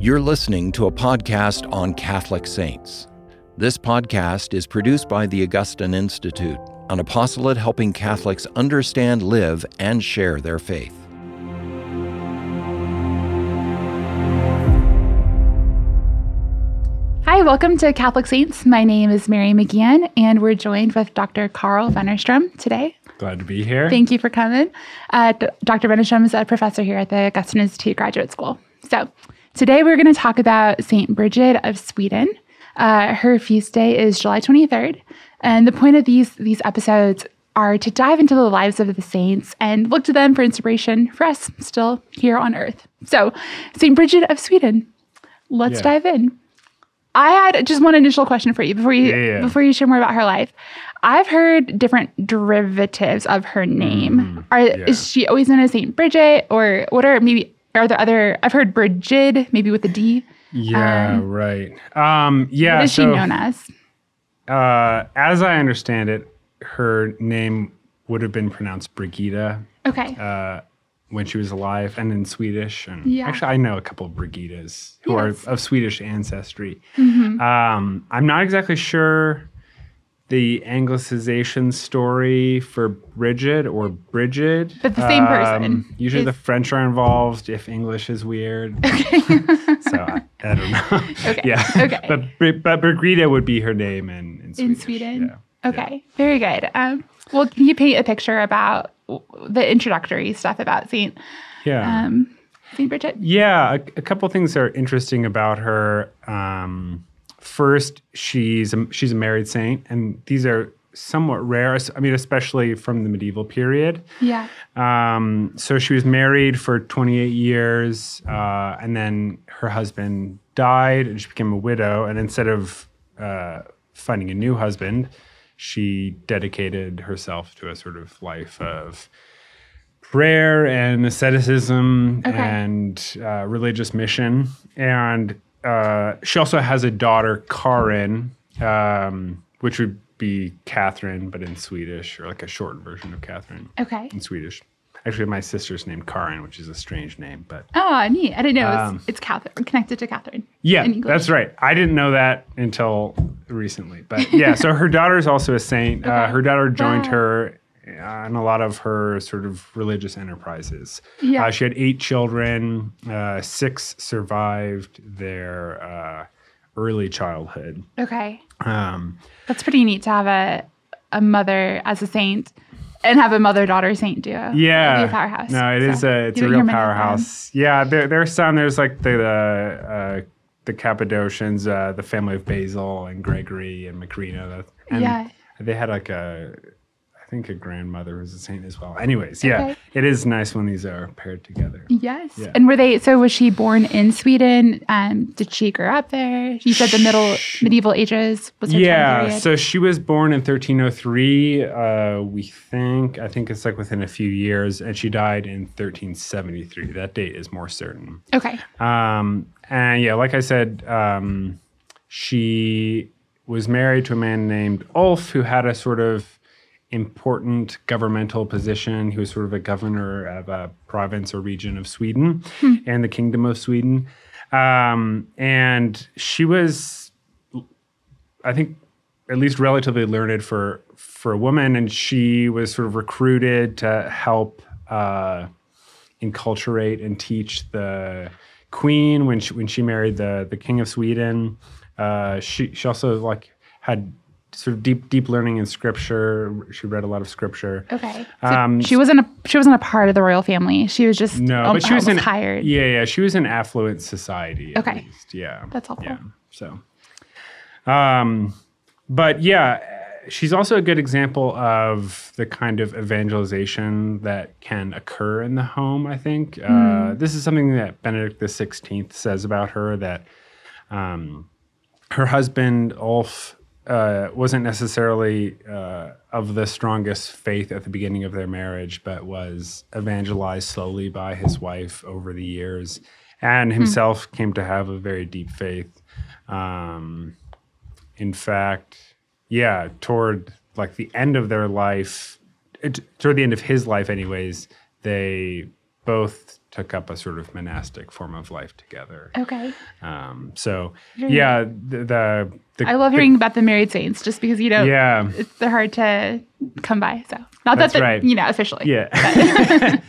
You're listening to a podcast on Catholic saints. This podcast is produced by the Augustine Institute, an apostolate helping Catholics understand, live, and share their faith. Hi, welcome to Catholic Saints. My name is Mary McGeehan, and we're joined with Dr. Carl Vennerstrom today. Glad to be here. Thank you for coming. Uh, D- Dr. Vennerstrom is a professor here at the Augustine Institute Graduate School. So, today we're going to talk about St. Bridget of Sweden. Uh, her feast day is July 23rd, and the point of these these episodes are to dive into the lives of the saints and look to them for inspiration for us still here on earth. So, St. Bridget of Sweden. Let's Yeah. dive in. I had just one initial question for you before you Yeah, before you share more about her life. I've heard different derivatives of her name. Mm-hmm. yeah. is she always known as Saint Bridget, or what are maybe are there other? I've heard Brigid, maybe with a D. Yeah, right. Um, yeah. What is so, she known as? Uh, as I understand it, her name would have been pronounced Brigida Okay. uh, when she was alive, and in Swedish. And Yeah. actually, I know a couple of Brigidas who Yes. Mm-hmm. are of Swedish ancestry. Um, I'm not exactly sure the anglicization story for Bridget or Bridget. But the same person Um, Usually, is- the French are involved if English is weird. Okay. so I, I don't know. Okay, Yeah. okay. But but Brigida would be her name in in Swedish. in Sweden. Yeah. Okay, very good. Um, well, can you paint a picture about the introductory stuff about Saint Yeah. um, Saint Bridget? Yeah, a, a couple things are interesting about her. Um, first, she's a, she's a married saint, and these are somewhat rare. I mean, especially from the medieval period. Yeah. Um, so she was married for 28 years, uh, and then her husband died, and she became a widow. And instead of uh, finding a new husband, she dedicated herself to a sort of life of prayer and asceticism Okay. and uh, religious mission. And uh, she also has a daughter, Karin, um, which would be Catherine, but in Swedish, or like a short version of Catherine Okay. in Swedish. Actually, my sister's named Karin, which is a strange name, but Oh, neat. I didn't know Um, it's, it's Catherine, connected to Catherine. yeah, that's right. I didn't know that until recently, but yeah. so her daughter is also a saint. Uh, her daughter joined Wow. her uh, in a lot of her sort of religious enterprises. Yeah. Uh, she had eight children. Uh, six survived their uh, early childhood. Okay. Um, That's pretty neat to have a a mother as a saint and have a mother daughter saint duo. Yeah, powerhouse. No, it is So, a it's a real powerhouse. Yeah, there there's some. There's like the the uh, the Cappadocians, uh, the family of Basil and Gregory and Macrina. And Yeah. they had like a. I think a grandmother was a saint as well. Anyways, yeah, Okay. it is nice when these are paired together. Yes. Yeah. And were they? So was she born in Sweden? Um, did she grow up there? You said the middle medieval ages was her Yeah, so she was born in 1303. Uh, we think I think it's like within a few years, and she died in 1373. That date is more certain. okay. Um, and yeah, like I said, um, she was married to a man named Ulf, who had a sort of important governmental position. He was sort of a governor of a province or region of Sweden and the Kingdom of Sweden. Um, and she was, I think, at least relatively learned for for a woman, and she was sort of recruited to help uh, enculturate and teach the queen when she when she married the the king of Sweden. Uh, she she also like had sort of deep deep learning in scripture. She read a lot of scripture. Okay. So Um, she wasn't a she wasn't a part of the royal family. She was just No, al- but she was in hired. Yeah, yeah, she was in affluent society. Okay. least. yeah, That's helpful. Yeah, so, um, but yeah, she's also a good example of the kind of evangelization that can occur in the home. I think uh, this is something that Benedict the Sixteenth says about her that um, her husband Ulf uh, wasn't necessarily uh, of the strongest faith at the beginning of their marriage, but was evangelized slowly by his wife over the years, and himself came to have a very deep faith. Um, in fact, yeah, toward like the end of their life, it, toward the end of his life, anyways, they both took up a sort of monastic form of life together. Okay. Um, so yeah, the, the, the I love hearing about the married saints just because you know yeah it's they're hard to come by. So not That's that right. you know officially. yeah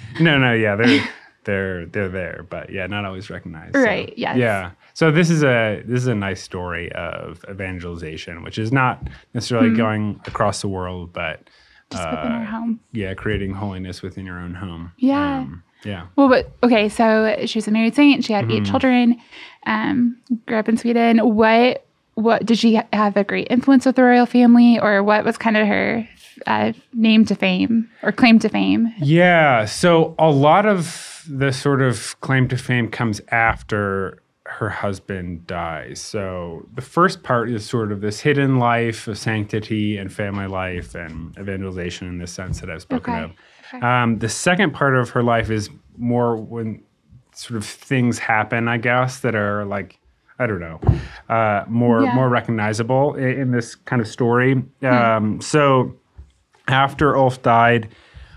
no no yeah they're they're they're there but yeah not always recognized so, Right, yes. yeah so this is a this is a nice story of evangelization which is not necessarily Hmm. going across the world but Just within our home. yeah creating holiness within your own home Yeah. Um, yeah Well, but okay, so she was a married saint. She had eight Mm-hmm. children. Um, grew up in Sweden. What what did she have a great influence with the royal family, or what was kind of her uh, name to fame or claim to fame? Yeah. So a lot of the sort of claim to fame comes after her husband dies. So the first part is sort of this hidden life of sanctity and family life and evangelization in the sense that I've spoken Okay. of. Um, the second part of her life is more when sort of things happen, I guess, that are like I don't know, uh, more Yeah. more recognizable in, in this kind of story. Um, so after Ulf died,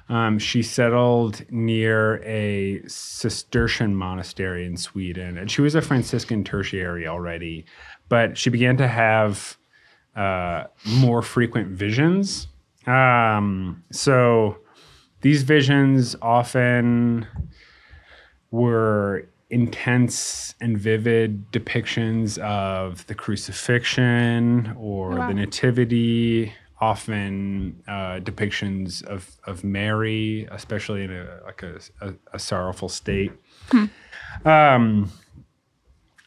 um, she settled near a Cistercian monastery in Sweden, and she was a Franciscan tertiary already, but she began to have uh, more frequent visions. Um, so these visions often were intense and vivid depictions of the crucifixion or Wow. the nativity often uh, depictions of, of mary especially in a like a, a, a sorrowful state um,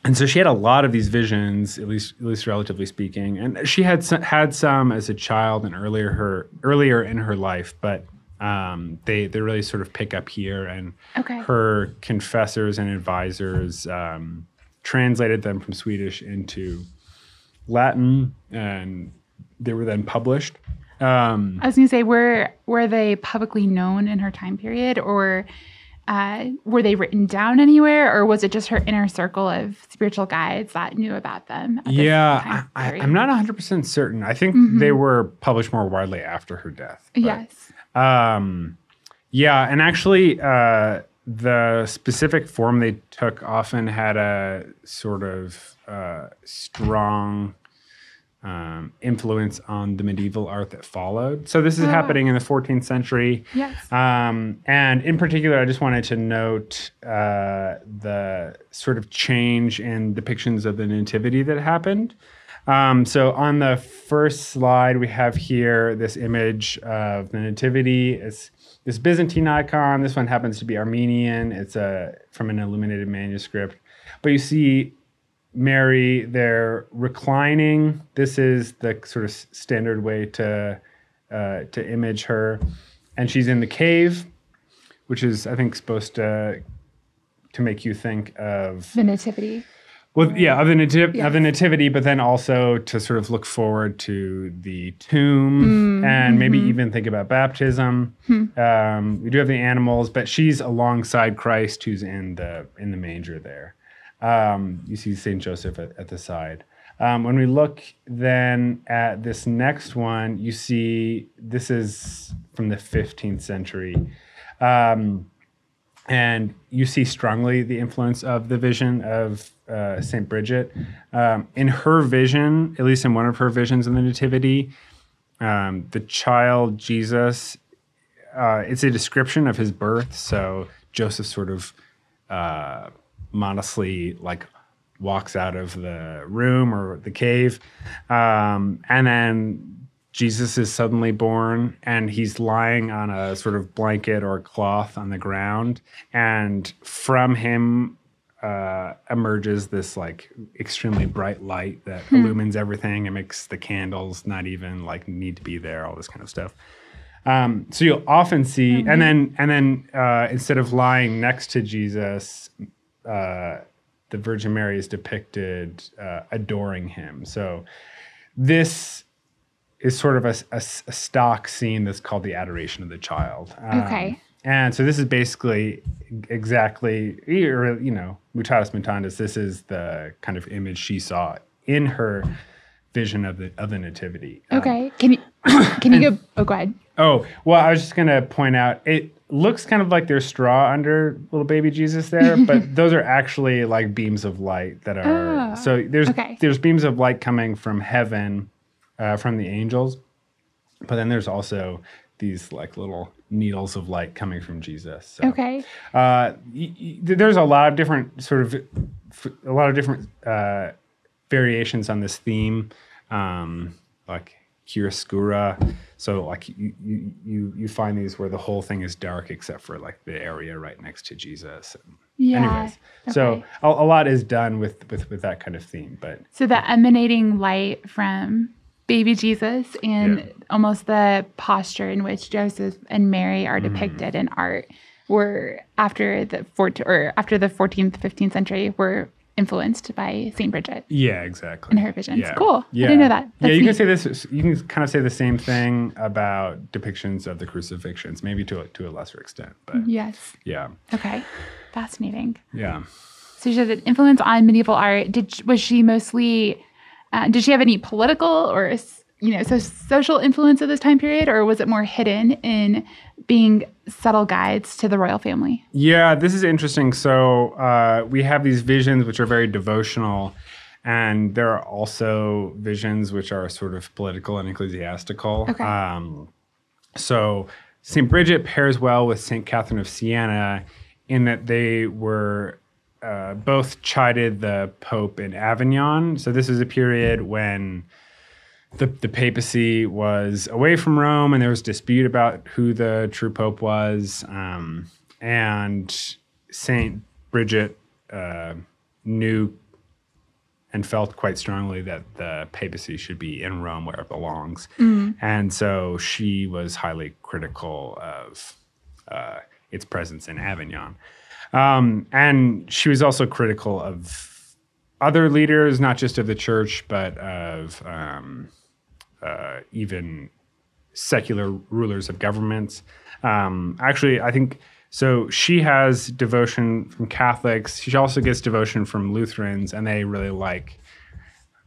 and so she had a lot of these visions, at least at least relatively speaking. And she had some, had some as a child and earlier her earlier in her life, but um, they they really sort of pick up here. And Okay. her confessors and advisors um, translated them from Swedish into Latin, and they were then published. Um, I was going to say, were were they publicly known in her time period, or uh, were they written down anywhere, or was it just her inner circle of spiritual guides that knew about them? at yeah, I, I, I'm not 100% certain. I think they were published more widely after her death. but- Yes. Um, yeah, and actually, uh, the specific form they took often had a sort of uh, strong um, influence on the medieval art that followed. So this is Oh, happening in the 14th century. Yes. Um, and in particular, I just wanted to note uh, the sort of change in depictions of the nativity that happened. Um, so on the first slide, we have here this image of the nativity. It's this Byzantine icon. This one happens to be Armenian. It's a from an illuminated manuscript. But you see Mary they're reclining. This is the sort of standard way to uh, to image her, and she's in the cave, which is I think supposed to to make you think of The nativity. well, yeah, of the, nativ- Yes. of the nativity, but then also to sort of look forward to the tomb and maybe even think about baptism. Um, we do have the animals, but she's alongside Christ, who's in the in the manger there. Um, you see Saint Joseph at, at the side. Um, when we look then at this next one, you see this is from the 15th century. Um, and you see strongly the influence of the vision of uh, Saint Bridget. Um, in her vision, at least in one of her visions in the Nativity, um, the child Jesus, uh, it's a description of his birth. So Joseph sort of uh, modestly like walks out of the room or the cave, um, and then Jesus is suddenly born and he's lying on a sort of blanket or cloth on the ground. And from him uh, emerges this like extremely bright light that illumines everything and makes the candles not even like need to be there, all this kind of stuff. Um, so you'll often see, and then and then uh, instead of lying next to Jesus, uh, the Virgin Mary is depicted uh, adoring him. So this is sort of a stock scene that's called the Adoration of the Child. Um, Okay. And so this is basically exactly, you know, Mutatis Mutandis, this is the kind of image she saw in her vision of the of the nativity. Um, Okay. Can you can you go? Oh, go ahead. Oh, well, I was just going to point out it looks kind of like there's straw under little baby Jesus there, but those are actually like beams of light that are. Oh, so there's okay. there's beams of light coming from heaven, uh, from the angels, but then there's also these like little needles of light coming from Jesus. So, Okay. uh, y- y- there's a lot of different sort of f- a lot of different uh, variations on this theme, um, like chiaroscuro. So like you, you you find these where the whole thing is dark except for like the area right next to Jesus. Yeah. Anyways, so a, a lot is done with with with that kind of theme, but So the emanating light from baby Jesus and Yeah. almost the posture in which Joseph and Mary are Mm-hmm. depicted in art were after the 14th or after the 14th 15th century were influenced by Saint Bridget. Yeah, exactly. In her visions. Yeah. Cool. I Yeah. didn't know that. yeah, That's you can say this. You can kind of say the same thing about depictions of the crucifixions, maybe to a, to a lesser extent, but Yes. yeah, Okay. Fascinating. yeah. So she had an influence on medieval art. Did was she mostly? Uh, did she have any political or you know so social influence of this time period, or was it more hidden in being subtle guides to the royal family? Yeah, this is interesting. So uh, we have these visions which are very devotional, and there are also visions which are sort of political and ecclesiastical. Okay. Um, so St. Bridget pairs well with St. Catherine of Siena in that they were uh, both chided the Pope in Avignon. So this is a period when the, the papacy was away from Rome and there was dispute about who the true Pope was. Um, and St. Bridget uh, knew and felt quite strongly that the papacy should be in Rome where it belongs. And so she was highly critical of uh, its presence in Avignon. Um, and she was also critical of other leaders, not just of the church, but of um, uh, even secular rulers of governments. Um, actually, I think so. She has devotion from Catholics. She also gets devotion from Lutherans, and they really like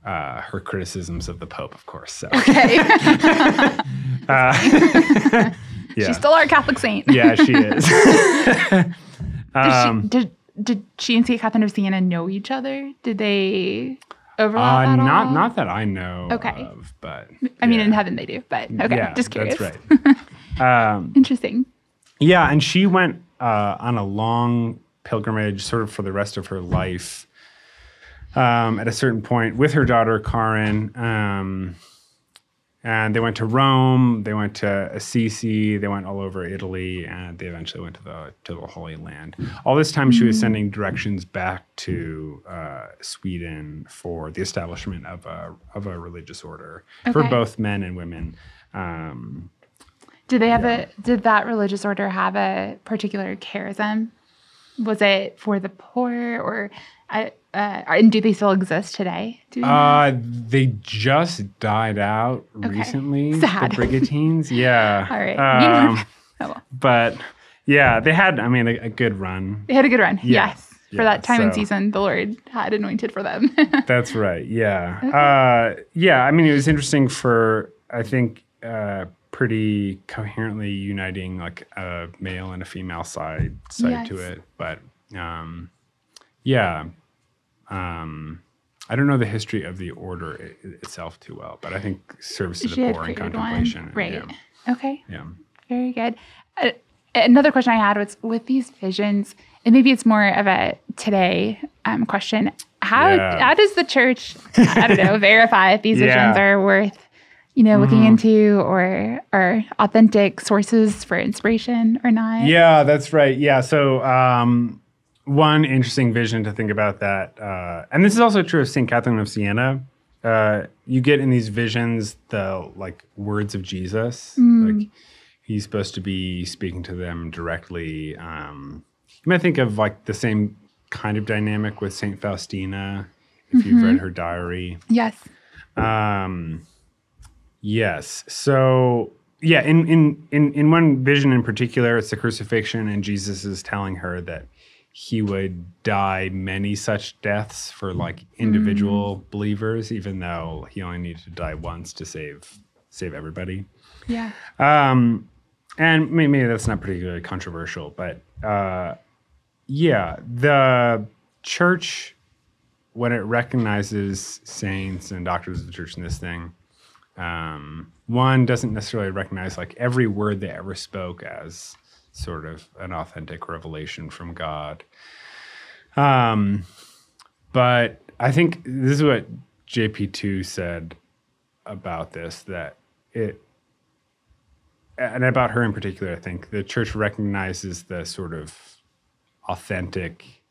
uh, her criticisms of the Pope, of course. So, Okay. yeah, She's still our Catholic saint. yeah, she is. Did, she, did, did she and St. Catherine of Siena know each other? Did they overlap Uh, not all? not that I know Okay. of, but I mean, yeah. in heaven they do, but okay, yeah, just curious. That's right. um, Interesting. Yeah, and she went uh, on a long pilgrimage, sort of for the rest of her life. Um, at a certain point, with her daughter Karin, um, and they went to Rome. They went to Assisi. They went all over Italy, and they eventually went to the to the Holy Land. All this time, she was sending directions back to uh, Sweden for the establishment of a of a religious order for both men and women. Um, Did they have a? Did that religious order have a particular charism? Was it for the poor, or uh, uh, and do they still exist today? Do know? Uh, they just died out Okay. recently. Sad. The Bridgettines, yeah. All right. Um, oh, well. but yeah, they had, I mean, a, a good run. They had a good run. Yeah. Yes, for Yeah, that time and season, the Lord had anointed for them. That's right. Yeah. Uh, yeah. I mean, it was interesting for I think uh, pretty coherently uniting like a male and a female side side to it. But um, yeah, um, I don't know the history of the order i- itself too well, but I think service to the poor and created one, contemplation. right? Yeah. Okay. yeah. Very good. Uh, another question I had was with these visions, and maybe it's more of a today um, question. How Yeah. how does the church, I don't know, verify if these Yeah. Visions are worth, you know, looking into or are authentic sources for inspiration or not? Yeah, that's right. Yeah. So, um, one interesting vision to think about that, uh, and this is also true of St. Catherine of Siena. Uh, you get in these visions the like words of Jesus. Like he's supposed to be speaking to them directly. Um, you might think of like the same kind of dynamic with St. Faustina if you've read her diary. Yes. Um, yes. So yeah, in, in in in one vision in particular, it's the crucifixion, and Jesus is telling her that he would die many such deaths for like individual believers, even though he only needed to die once to save save everybody. Yeah. Um, and maybe that's not particularly controversial, but uh, yeah, the church, when it recognizes saints and doctors of the church in this thing, um, one doesn't necessarily recognize like every word they ever spoke as sort of an authentic revelation from God. Um, but I think this is what JP2 said about this that it and about her in particular, I think the church recognizes the sort of authentic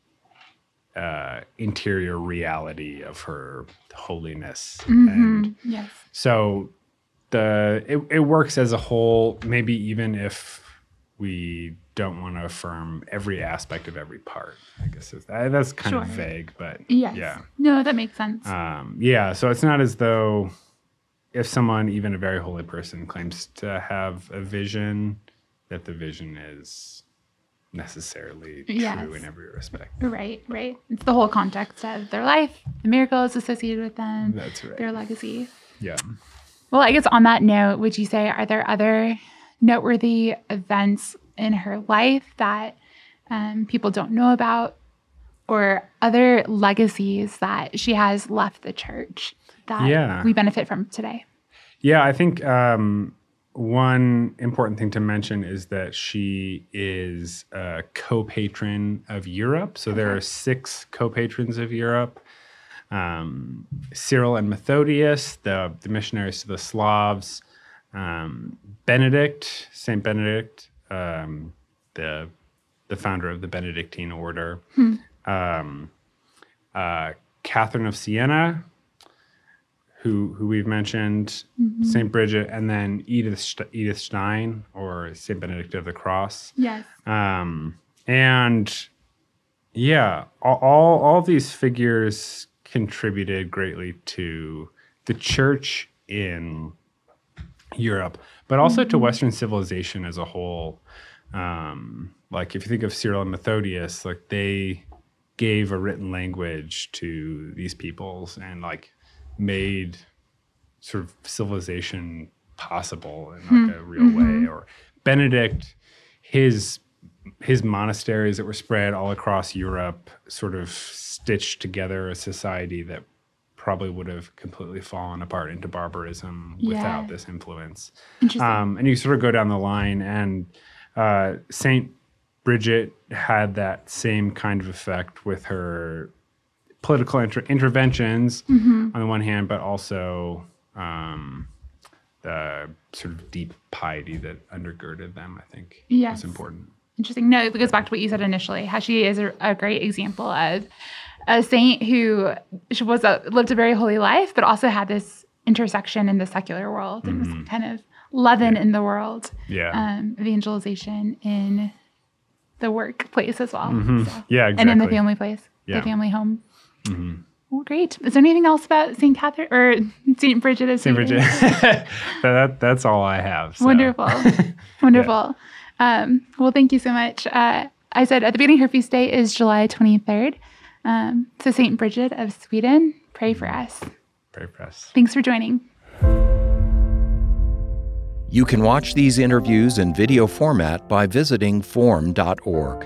uh, interior reality of her holiness, and Yes. so the it, it works as a whole. Maybe even if we don't want to affirm every aspect of every part, I guess is, uh, that's kind of vague, but Yes. yeah. No, that makes sense. Um, yeah, so it's not as though if someone, even a very holy person, claims to have a vision, that the vision is necessarily true in every respect. right, right. It's the whole context of their life, the miracles associated with them, That's right. their legacy. Yeah. Well, I guess on that note, would you say are there other noteworthy events in her life that um, people don't know about, or other legacies that she has left the church that Yeah. we benefit from today? Yeah, I think um, one important thing to mention is that she is a co patron of Europe. So there are six co patrons of Europe. Um, Cyril and Methodius, the, the missionaries to the Slavs, um, Benedict, Saint Benedict, um, the the founder of the Benedictine order, um, uh, Catherine of Siena, who who we've mentioned, Saint Bridget, and then Edith Edith Stein or Saint Benedict of the Cross. Yes. Um, and yeah, all, all all these figures contributed greatly to the church in Europe, but also to Western civilization as a whole. Um, like if you think of Cyril and Methodius, like they gave a written language to these peoples and like made sort of civilization possible in like a real way. Or Benedict, his his monasteries that were spread all across Europe sort of stitched together a society that probably would have completely fallen apart into barbarism without this influence. Um, and you sort of go down the line, and uh, Saint Bridget had that same kind of effect with her political inter- interventions Mm-hmm. on the one hand, but also um, the sort of deep piety that undergirded them. I think Yes. is important. Interesting. No, it goes back to what you said initially. How she is a, a great example of a saint who she was a, lived a very holy life, but also had this intersection in the secular world and was kind of leaven in the world. Mm-hmm. Yeah. Um, evangelization in the workplace as well. So- Mm-hmm. Yeah, And in the family place, Yeah. the family home. Well, great. Is there anything else about St. Catherine or St. Bridget of Saint Sweden? Bridget. that, that- that's all I have. so. Wonderful. Wonderful. Um, well, thank you so much. Uh, I said at the beginning, her feast day is July 23rd. Um, so, St. Bridget of Sweden, pray for us. Pray for us. Thanks for joining. You can watch these interviews in video format by visiting formed.org.